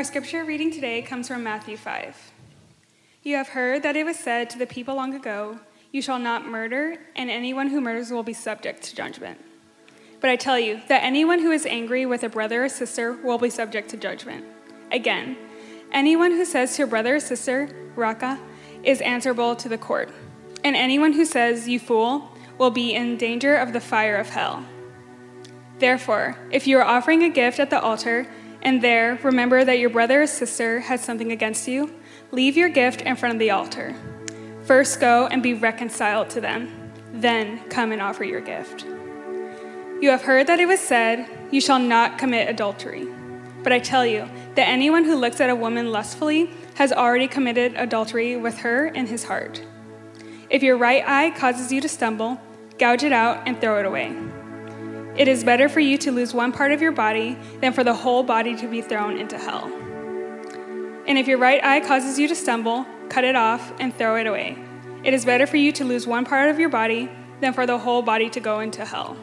Our scripture reading today comes from Matthew 5. You have heard that it was said to the people long ago, You shall not murder, and anyone who murders will be subject to judgment. But I tell you that anyone who is angry with a brother or sister will be subject to judgment. Again, anyone who says to a brother or sister, Raca, is answerable to the court. And anyone who says, You fool, will be in danger of the fire of hell. Therefore, if you are offering a gift at the altar, and there remember that your brother or sister has something against you, leave your gift in front of the altar. First go and be reconciled to them, then come and offer your gift. You have heard that it was said, You shall not commit adultery. But I tell you that anyone who looks at a woman lustfully has already committed adultery with her in his heart. If your right eye causes you to stumble, gouge it out and throw it away. It is better for you to lose one part of your body than for the whole body to be thrown into hell. And if your right eye causes you to stumble, cut it off and throw it away. It is better for you to lose one part of your body than for the whole body to go into hell.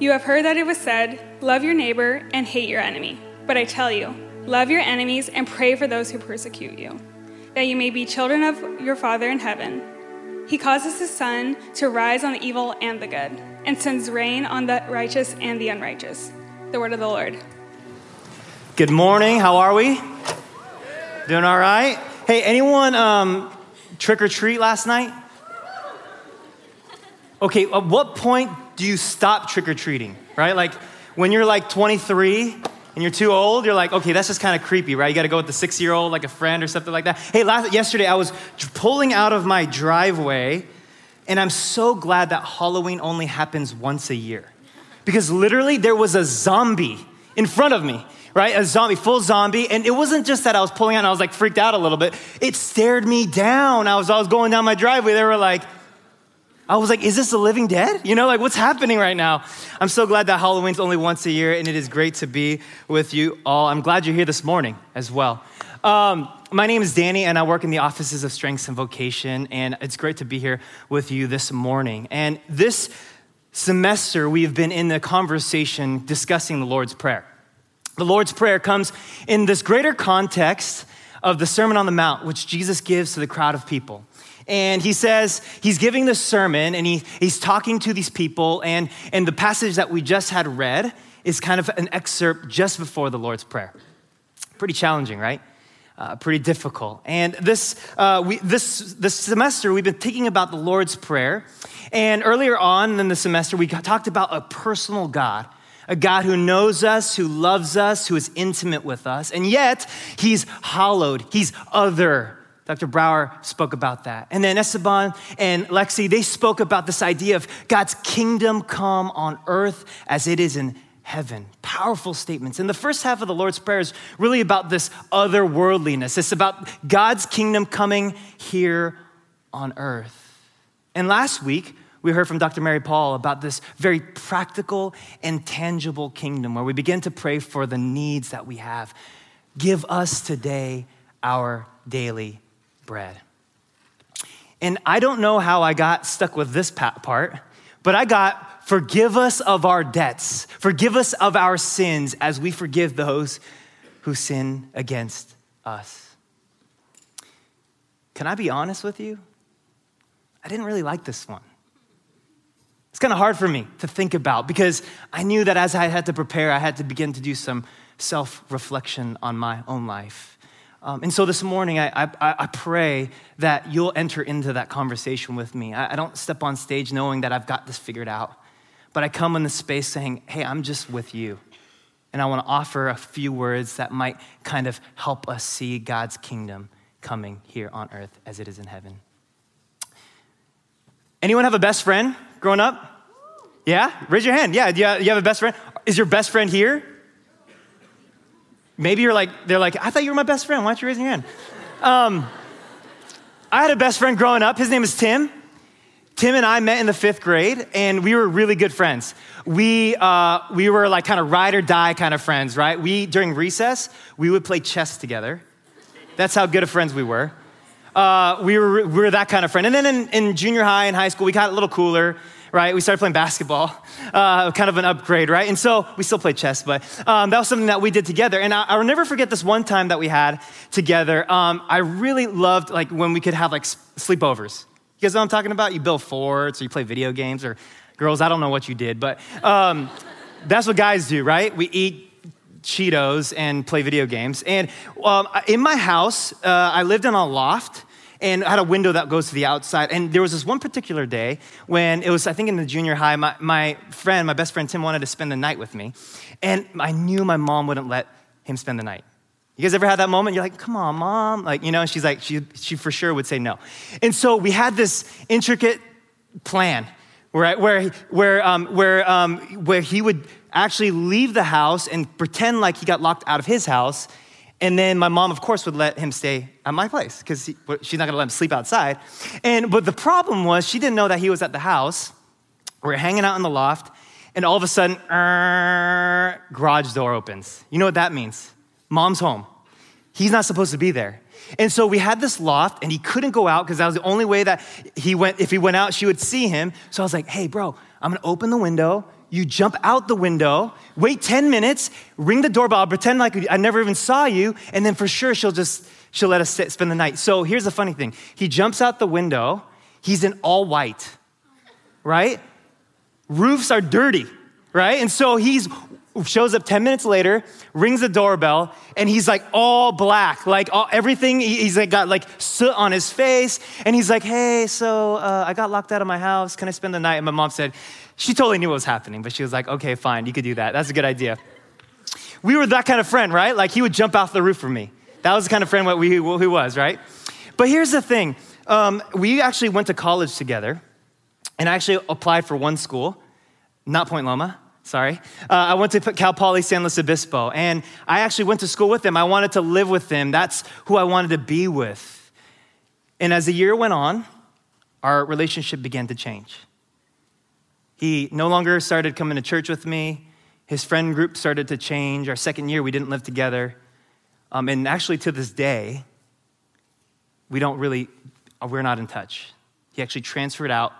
You have heard that it was said, Love your neighbor and hate your enemy. But I tell you, love your enemies and pray for those who persecute you, that you may be children of your Father in heaven. He causes his sun to rise on the evil and the good, and sends rain on the righteous and the unrighteous. The word of the Lord. Good morning. How are we? Doing all right? Hey, anyone um, trick or treat last night? Okay, at what point do you stop trick or treating, right? Like when you're like 23 and you're too old, you're like, okay, that's just kind of creepy, right? You got to go with the six year old, like a friend or something like that. Hey, last, yesterday I was pulling out of my driveway, and I'm so glad that Halloween only happens once a year. Because literally, there was a zombie in front of me, right? A zombie, full zombie. And it wasn't just that I was pulling out and I was like freaked out a little bit. It stared me down. I was, I was going down my driveway. They were like, I was like, is this the living dead? You know, like what's happening right now? I'm so glad that Halloween's only once a year and it is great to be with you all. I'm glad you're here this morning as well. Um, my name is Danny and I work in the offices of strengths and vocation, and it's great to be here with you this morning. And this semester, we've been in the conversation discussing the Lord's Prayer. The Lord's Prayer comes in this greater context of the Sermon on the Mount, which Jesus gives to the crowd of people. And he says, he's giving this sermon and he, he's talking to these people. And, and the passage that we just had read is kind of an excerpt just before the Lord's Prayer. Pretty challenging, right? Uh, pretty difficult. And this, uh, we, this, this semester, we've been thinking about the Lord's Prayer. And earlier on in the semester, we talked about a personal God a God who knows us, who loves us, who is intimate with us, and yet he's hallowed, he's other. Dr. Brower spoke about that. And then Esteban and Lexi, they spoke about this idea of God's kingdom come on earth as it is in heaven. Powerful statements. And the first half of the Lord's Prayer is really about this otherworldliness. It's about God's kingdom coming here on earth. And last week, we heard from Dr. Mary Paul about this very practical and tangible kingdom where we begin to pray for the needs that we have. Give us today our daily bread. And I don't know how I got stuck with this part, but I got forgive us of our debts, forgive us of our sins as we forgive those who sin against us. Can I be honest with you? I didn't really like this one. It's kind of hard for me to think about because I knew that as I had to prepare, I had to begin to do some self reflection on my own life. Um, and so this morning, I, I, I, pray that you'll enter into that conversation with me. I, I don't step on stage knowing that I've got this figured out, but I come in the space saying, hey, I'm just with you. And I want to offer a few words that might kind of help us see God's kingdom coming here on earth as it is in heaven. Anyone have a best friend growing up? Yeah? Raise your hand. Yeah, you have a best friend? Is your best friend here? Maybe you're like, they're like, I thought you were my best friend. Why don't you raise your hand? Um, I had a best friend growing up. His name is Tim. Tim and I met in the fifth grade, and we were really good friends. We, uh, we were like kind of ride or die kind of friends, right? We, during recess, we would play chess together. That's how good of friends we were. Uh, we, were we were that kind of friend. And then in, in junior high and high school, we got a little cooler right? We started playing basketball, uh, kind of an upgrade, right? And so we still played chess, but um, that was something that we did together. And I, will never forget this one time that we had together. Um, I really loved like when we could have like sleepovers. You guys know what I'm talking about? You build forts or you play video games or girls, I don't know what you did, but um, that's what guys do, right? We eat Cheetos and play video games. And um, in my house, uh, I lived in a loft and I had a window that goes to the outside. And there was this one particular day when it was, I think, in the junior high, my, my friend, my best friend Tim, wanted to spend the night with me. And I knew my mom wouldn't let him spend the night. You guys ever had that moment? You're like, come on, mom. Like, you know, she's like, she, she for sure would say no. And so we had this intricate plan where, where, where, um, where, um, where he would actually leave the house and pretend like he got locked out of his house. And then my mom, of course, would let him stay at my place because she's not gonna let him sleep outside. And but the problem was she didn't know that he was at the house. We're hanging out in the loft, and all of a sudden, garage door opens. You know what that means? Mom's home. He's not supposed to be there. And so we had this loft, and he couldn't go out because that was the only way that he went. If he went out, she would see him. So I was like, "Hey, bro, I'm gonna open the window you jump out the window, wait 10 minutes, ring the doorbell, pretend like I never even saw you, and then for sure she'll just, she'll let us sit, spend the night. So here's the funny thing. He jumps out the window, he's in all white, right? Roofs are dirty, right? And so he's shows up 10 minutes later, rings the doorbell, and he's like all black, like all, everything. He's like got like soot on his face, and he's like, "Hey, so uh, I got locked out of my house. Can I spend the night?" And my mom said, she totally knew what was happening, but she was like, "Okay, fine, you could do that. That's a good idea." We were that kind of friend, right? Like he would jump off the roof for me. That was the kind of friend what we who was, right? But here's the thing: um, we actually went to college together, and I actually applied for one school, not Point Loma sorry. Uh, I went to Cal Poly San Luis Obispo, and I actually went to school with him. I wanted to live with him. That's who I wanted to be with. And as the year went on, our relationship began to change. He no longer started coming to church with me. His friend group started to change. Our second year, we didn't live together. Um, and actually, to this day, we don't really, we're not in touch. He actually transferred out,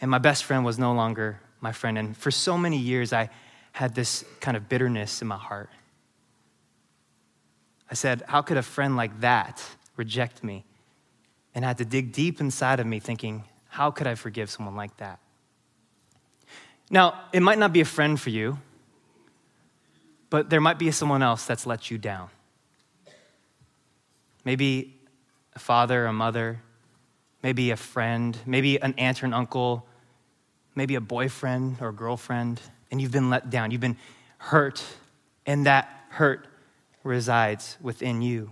and my best friend was no longer my friend. And for so many years, I had this kind of bitterness in my heart. I said, How could a friend like that reject me? And I had to dig deep inside of me, thinking, How could I forgive someone like that? Now, it might not be a friend for you, but there might be someone else that's let you down. Maybe a father, a mother, maybe a friend, maybe an aunt or an uncle, maybe a boyfriend or a girlfriend, and you've been let down, you've been hurt, and that hurt resides within you.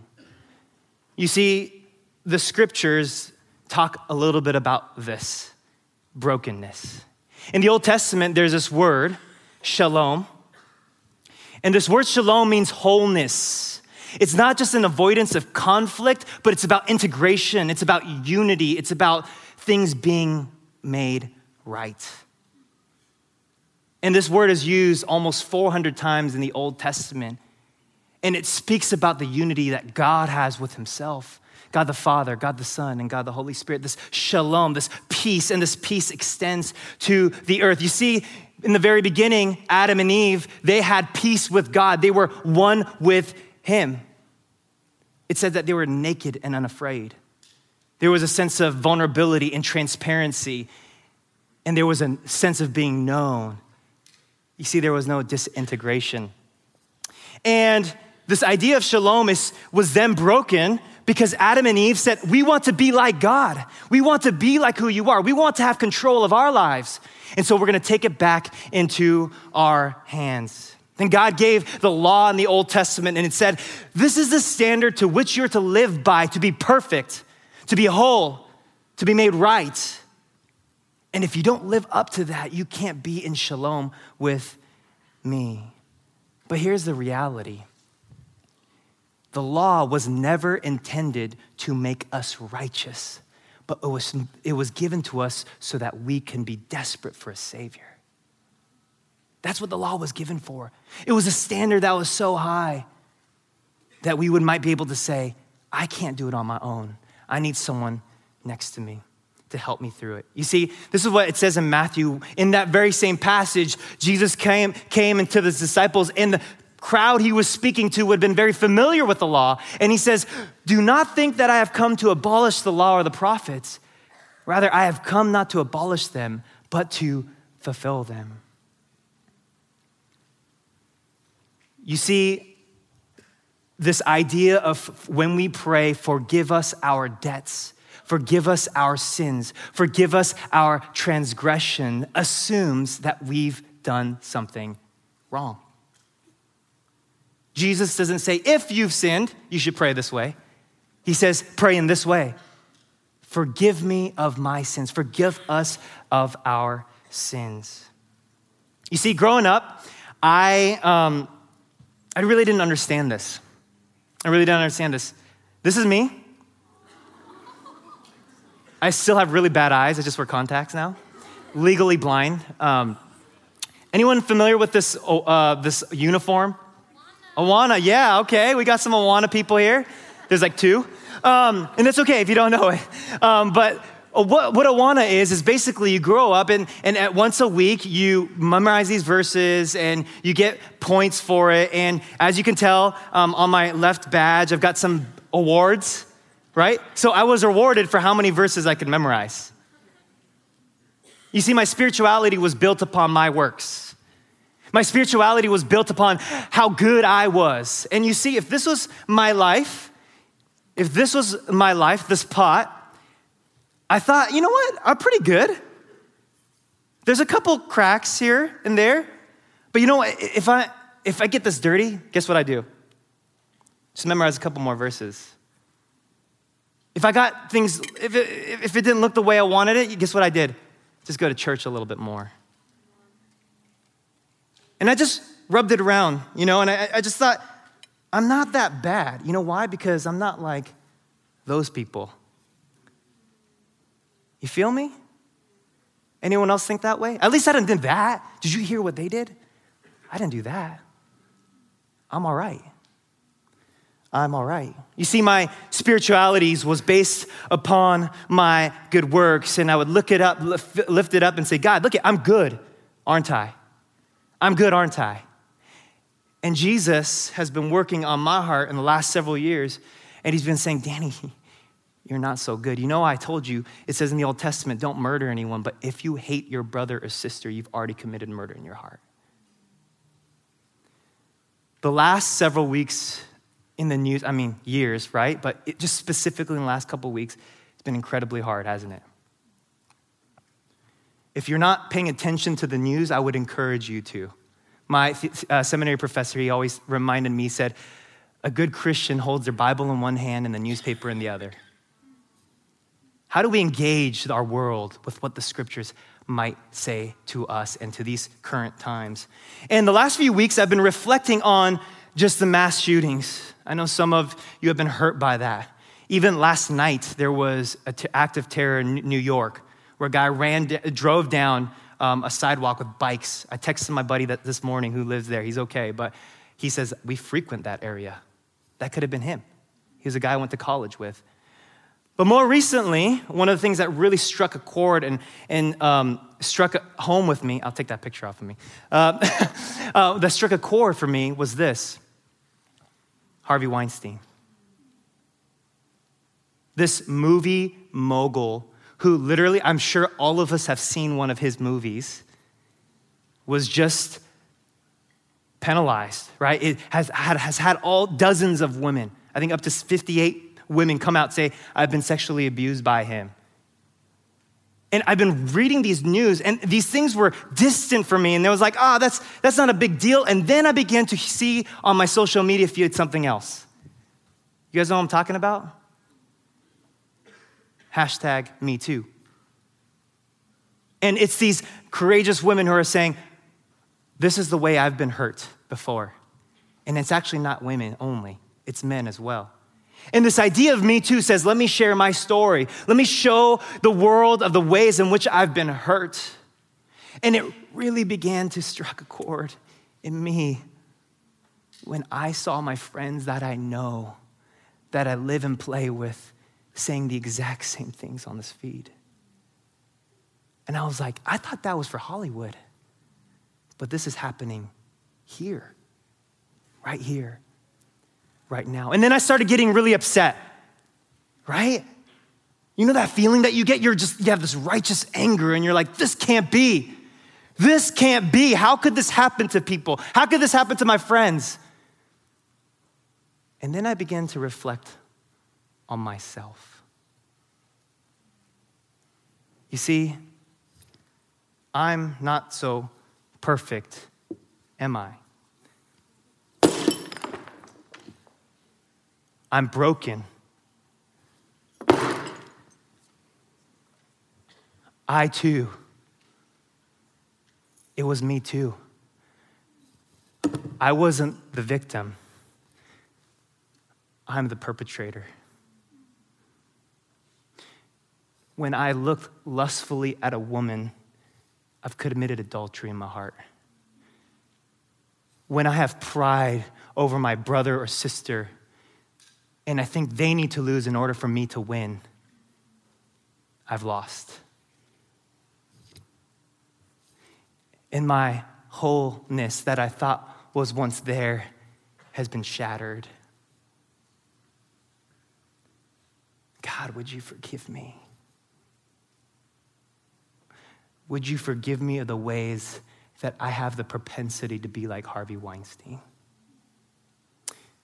You see, the scriptures talk a little bit about this brokenness. In the Old Testament, there's this word, shalom. And this word shalom means wholeness. It's not just an avoidance of conflict, but it's about integration, it's about unity, it's about things being made right. And this word is used almost 400 times in the Old Testament. And it speaks about the unity that God has with Himself God the Father, God the Son, and God the Holy Spirit. This shalom, this peace, and this peace extends to the earth. You see, in the very beginning, Adam and Eve, they had peace with God, they were one with Him. It said that they were naked and unafraid. There was a sense of vulnerability and transparency and there was a sense of being known. You see, there was no disintegration. And this idea of shalom is, was then broken because Adam and Eve said, We want to be like God. We want to be like who you are. We want to have control of our lives. And so we're going to take it back into our hands. Then God gave the law in the Old Testament, and it said, This is the standard to which you're to live by to be perfect, to be whole, to be made right. And if you don't live up to that, you can't be in shalom with me. But here's the reality the law was never intended to make us righteous, but it was, it was given to us so that we can be desperate for a Savior. That's what the law was given for. It was a standard that was so high that we would, might be able to say, I can't do it on my own. I need someone next to me. To help me through it. You see, this is what it says in Matthew. In that very same passage, Jesus came, came into the disciples, and the crowd he was speaking to would have been very familiar with the law. And he says, Do not think that I have come to abolish the law or the prophets. Rather, I have come not to abolish them, but to fulfill them. You see, this idea of when we pray, forgive us our debts forgive us our sins, forgive us our transgression, assumes that we've done something wrong. Jesus doesn't say, if you've sinned, you should pray this way. He says, pray in this way Forgive me of my sins, forgive us of our sins. You see, growing up, I, um, I really didn't understand this. I really didn't understand this. This is me. I still have really bad eyes. I just wear contacts now. Legally blind. Um, anyone familiar with this, uh, this uniform? Awana, yeah, okay. We got some Awana people here. There's like two. Um, and it's okay if you don't know it. Um, but what, what Awana is, is basically you grow up and, and at once a week you memorize these verses and you get points for it. And as you can tell um, on my left badge, I've got some awards right? So I was rewarded for how many verses I could memorize. You see, my spirituality was built upon my works. My spirituality was built upon how good I was. And you see, if this was my life, if this was my life, this pot, I thought, you know what? I'm pretty good. There's a couple cracks here and there. But you know what? If I if I get this dirty, guess what I do? Just memorize a couple more verses. If I got things, if it, if it didn't look the way I wanted it, guess what I did? Just go to church a little bit more. And I just rubbed it around, you know, and I, I just thought, I'm not that bad. You know why? Because I'm not like those people. You feel me? Anyone else think that way? At least I didn't do that. Did you hear what they did? I didn't do that. I'm all right. I'm all right. You see, my spiritualities was based upon my good works, and I would look it up, lift it up, and say, God, look, at, I'm good, aren't I? I'm good, aren't I? And Jesus has been working on my heart in the last several years, and he's been saying, Danny, you're not so good. You know, I told you, it says in the Old Testament, don't murder anyone, but if you hate your brother or sister, you've already committed murder in your heart. The last several weeks, in the news, I mean, years, right? But it, just specifically in the last couple weeks, it's been incredibly hard, hasn't it? If you're not paying attention to the news, I would encourage you to. My uh, seminary professor, he always reminded me, said, a good Christian holds their Bible in one hand and the newspaper in the other. How do we engage our world with what the scriptures might say to us and to these current times? And the last few weeks, I've been reflecting on just the mass shootings. I know some of you have been hurt by that. Even last night, there was an t- act of terror in New York where a guy ran, drove down um, a sidewalk with bikes. I texted my buddy that this morning who lives there. He's okay, but he says, We frequent that area. That could have been him. He was a guy I went to college with. But more recently, one of the things that really struck a chord and, and um, struck home with me, I'll take that picture off of me, uh, uh, that struck a chord for me was this Harvey Weinstein. This movie mogul who literally, I'm sure all of us have seen one of his movies, was just penalized, right? It has had, has had all dozens of women, I think up to 58 women come out say, I've been sexually abused by him. And I've been reading these news, and these things were distant from me. And it was like, ah, oh, that's, that's not a big deal. And then I began to see on my social media feed something else. You guys know what I'm talking about? Hashtag me too. And it's these courageous women who are saying, This is the way I've been hurt before. And it's actually not women only, it's men as well. And this idea of Me Too says, let me share my story. Let me show the world of the ways in which I've been hurt. And it really began to strike a chord in me when I saw my friends that I know, that I live and play with, saying the exact same things on this feed. And I was like, I thought that was for Hollywood. But this is happening here, right here, right now. And then I started getting really upset, right? You know that feeling that you get? You're just, you have this righteous anger and you're like, this can't be. This can't be. How could this happen to people? How could this happen to my friends? And then I began to reflect on myself. You see, I'm not so perfect, am I? I'm broken. I too. It was me too. I wasn't the victim. I'm the perpetrator. When I look lustfully at a woman, I've committed adultery in my heart. When I have pride over my brother or sister, and I think they need to lose in order for me to win, I've lost. And my wholeness that I thought was once there has been shattered. God, would you forgive me? Would you forgive me of the ways that I have the propensity to be like Harvey Weinstein?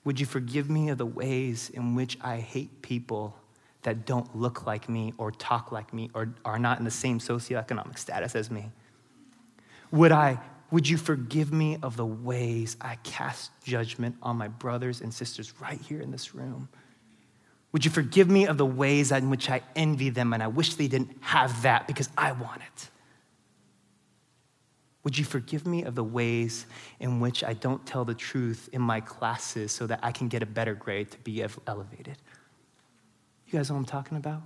Would you forgive me of the ways in which I hate people that don't look like me or talk like me or are not in the same socioeconomic status as me? Would I would you forgive me of the ways I cast judgment on my brothers and sisters right here in this room? Would you forgive me of the ways in which I envy them and I wish they didn't have that because I want it? Would you forgive me of the ways in which I don't tell the truth in my classes so that I can get a better grade to be elevated? You guys know what I'm talking about?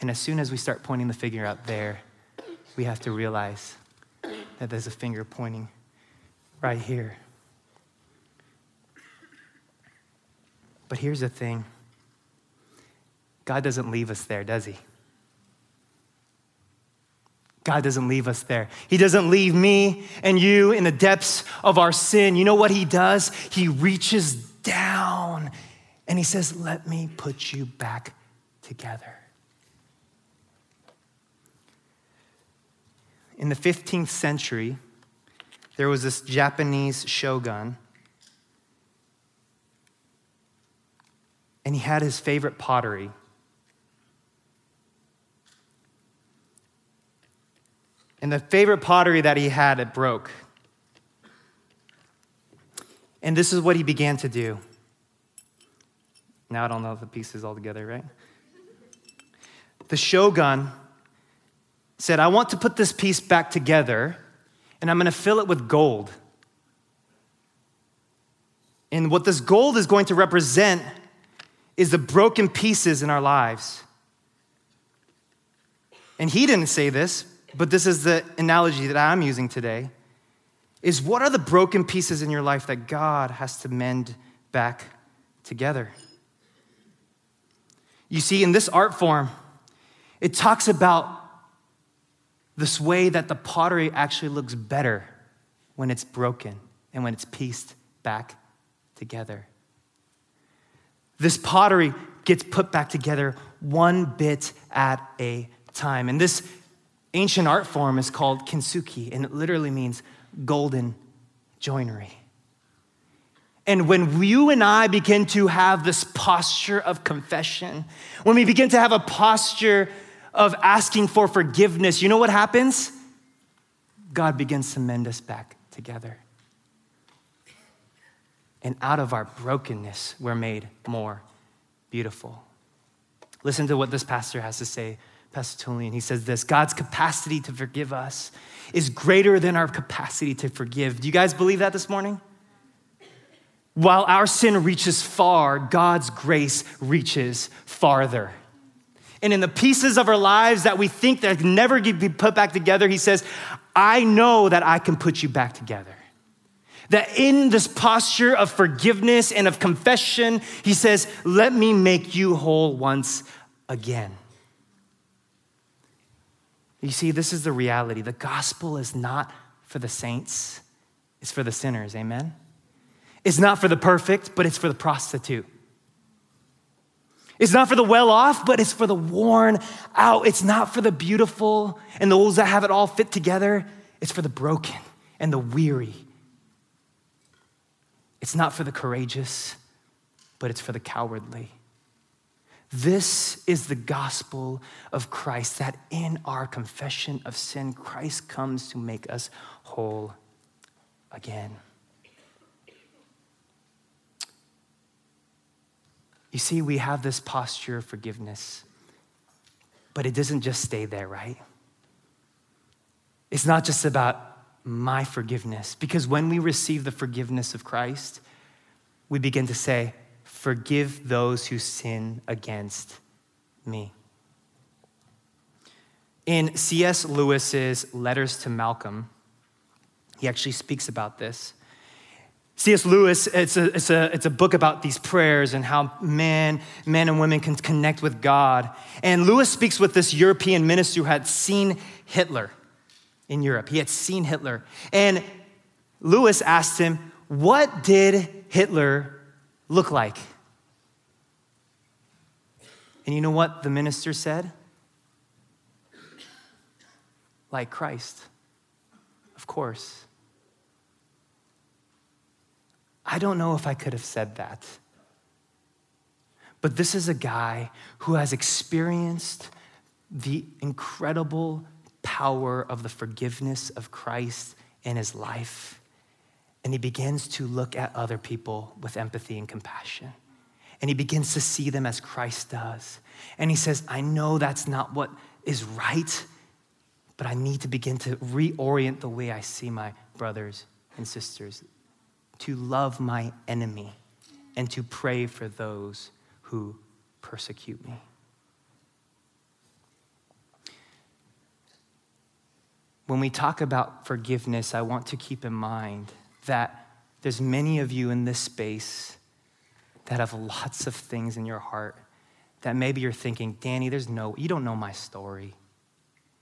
And as soon as we start pointing the finger out there, we have to realize that there's a finger pointing right here. But here's the thing God doesn't leave us there, does He? God doesn't leave us there. He doesn't leave me and you in the depths of our sin. You know what He does? He reaches down and He says, Let me put you back together. In the 15th century, there was this Japanese shogun, and he had his favorite pottery. And the favorite pottery that he had, it broke. And this is what he began to do. Now I don't know if the pieces all together, right? The shogun said, I want to put this piece back together and I'm going to fill it with gold. And what this gold is going to represent is the broken pieces in our lives. And he didn't say this, but this is the analogy that I'm using today, is what are the broken pieces in your life that God has to mend back together? You see, in this art form, it talks about this way that the pottery actually looks better when it's broken and when it's pieced back together. This pottery gets put back together one bit at a time. And this ancient art form is called kintsugi, and it literally means golden joinery. And when you and I begin to have this posture of confession, when we begin to have a posture of asking for forgiveness, you know what happens? God begins to mend us back together. And out of our brokenness, we're made more beautiful. Listen to what this pastor has to say Pastor Tullian. He says this God's capacity to forgive us is greater than our capacity to forgive. Do you guys believe that this morning? While our sin reaches far, God's grace reaches farther. And in the pieces of our lives that we think that can never be put back together, he says, I know that I can put you back together. That in this posture of forgiveness and of confession, he says, Let me make you whole once again. You see, this is the reality. The gospel is not for the saints, it's for the sinners. Amen? It's not for the perfect, but it's for the prostitute. It's not for the well off, but it's for the worn out. It's not for the beautiful and those that have it all fit together. It's for the broken and the weary. It's not for the courageous, but it's for the cowardly. This is the gospel of Christ, that in our confession of sin, Christ comes to make us whole again. You see, we have this posture of forgiveness, but it doesn't just stay there, right? It's not just about my forgiveness, because when we receive the forgiveness of Christ, we begin to say, Forgive those who sin against me. In C.S. Lewis's Letters to Malcolm, he actually speaks about this. C.S. Lewis, it's a, it's, a, it's a book about these prayers and how men, men and women can connect with God. And Lewis speaks with this European minister who had seen Hitler in Europe. He had seen Hitler. And Lewis asked him, What did Hitler look like? And you know what the minister said? Like Christ, of course. I don't know if I could have said that. But this is a guy who has experienced the incredible power of the forgiveness of Christ in his life. And he begins to look at other people with empathy and compassion. And he begins to see them as Christ does. And he says, I know that's not what is right, but I need to begin to reorient the way I see my brothers and sisters to love my enemy and to pray for those who persecute me. When we talk about forgiveness, I want to keep in mind that there's many of you in this space that have lots of things in your heart that maybe you're thinking, Danny, there's no, you don't know my story.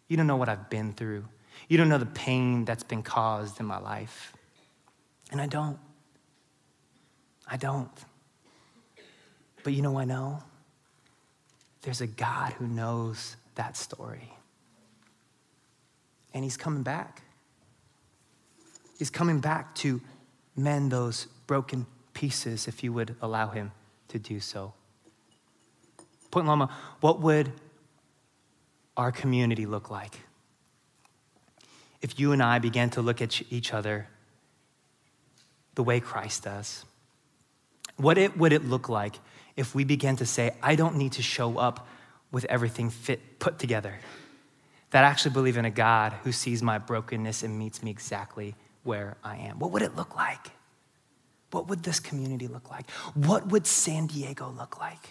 You don't know what I've been through. You don't know the pain that's been caused in my life. And I don't. I don't. But you know, I know there's a God who knows that story. And he's coming back. He's coming back to mend those broken pieces if you would allow him to do so. Point Loma, what would our community look like if you and I began to look at each other the way Christ does? What it, would it look like if we began to say, I don't need to show up with everything fit, put together? That I actually believe in a God who sees my brokenness and meets me exactly where I am. What would it look like? What would this community look like? What would San Diego look like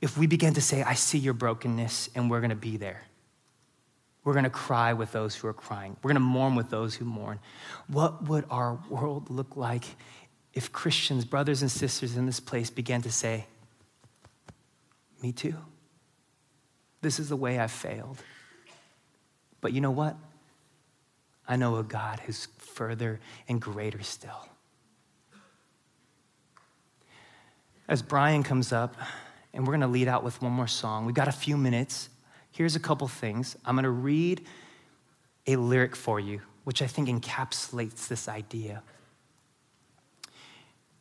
if we began to say, I see your brokenness and we're gonna be there? We're gonna cry with those who are crying. We're gonna mourn with those who mourn. What would our world look like if Christians, brothers and sisters in this place, began to say, Me too. This is the way I've failed. But you know what? I know a God who's further and greater still. As Brian comes up, and we're going to lead out with one more song, we've got a few minutes. Here's a couple things. I'm going to read a lyric for you, which I think encapsulates this idea.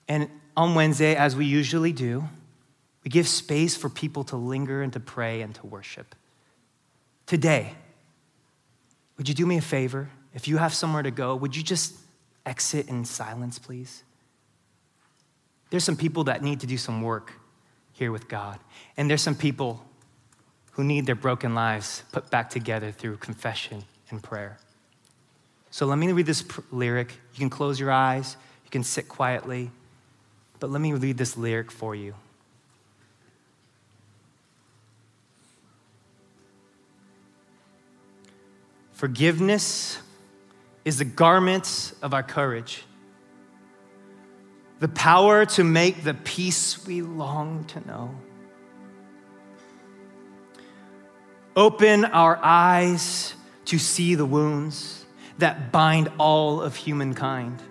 And on Wednesday, as we usually do, we give space for people to linger and to pray and to worship. Today, would you do me a favor? If you have somewhere to go, would you just exit in silence, please? There's some people that need to do some work here with God. And there's some people who need their broken lives put back together through confession and prayer. So let me read this pr- lyric. You can close your eyes, you can sit quietly. But let me read this lyric for you. Forgiveness is the garment of our courage, the power to make the peace we long to know. Open our eyes to see the wounds that bind all of humankind.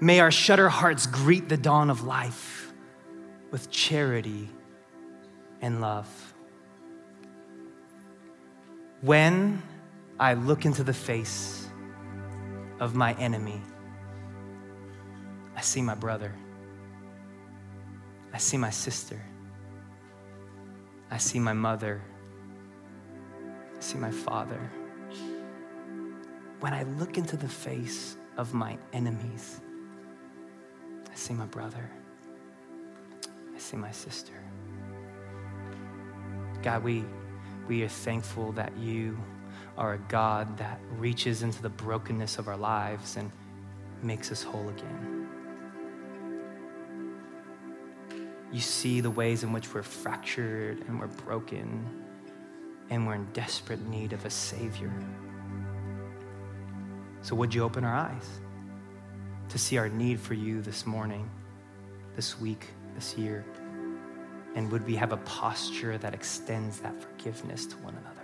May our shutter hearts greet the dawn of life with charity and love. When I look into the face of my enemy, I see my brother. I see my sister. I see my mother. I see my father. When I look into the face of my enemies, I see my brother. I see my sister. God, we, we are thankful that you are a God that reaches into the brokenness of our lives and makes us whole again. You see the ways in which we're fractured and we're broken and we're in desperate need of a Savior. So, would you open our eyes to see our need for you this morning, this week, this year? And would we have a posture that extends that forgiveness to one another?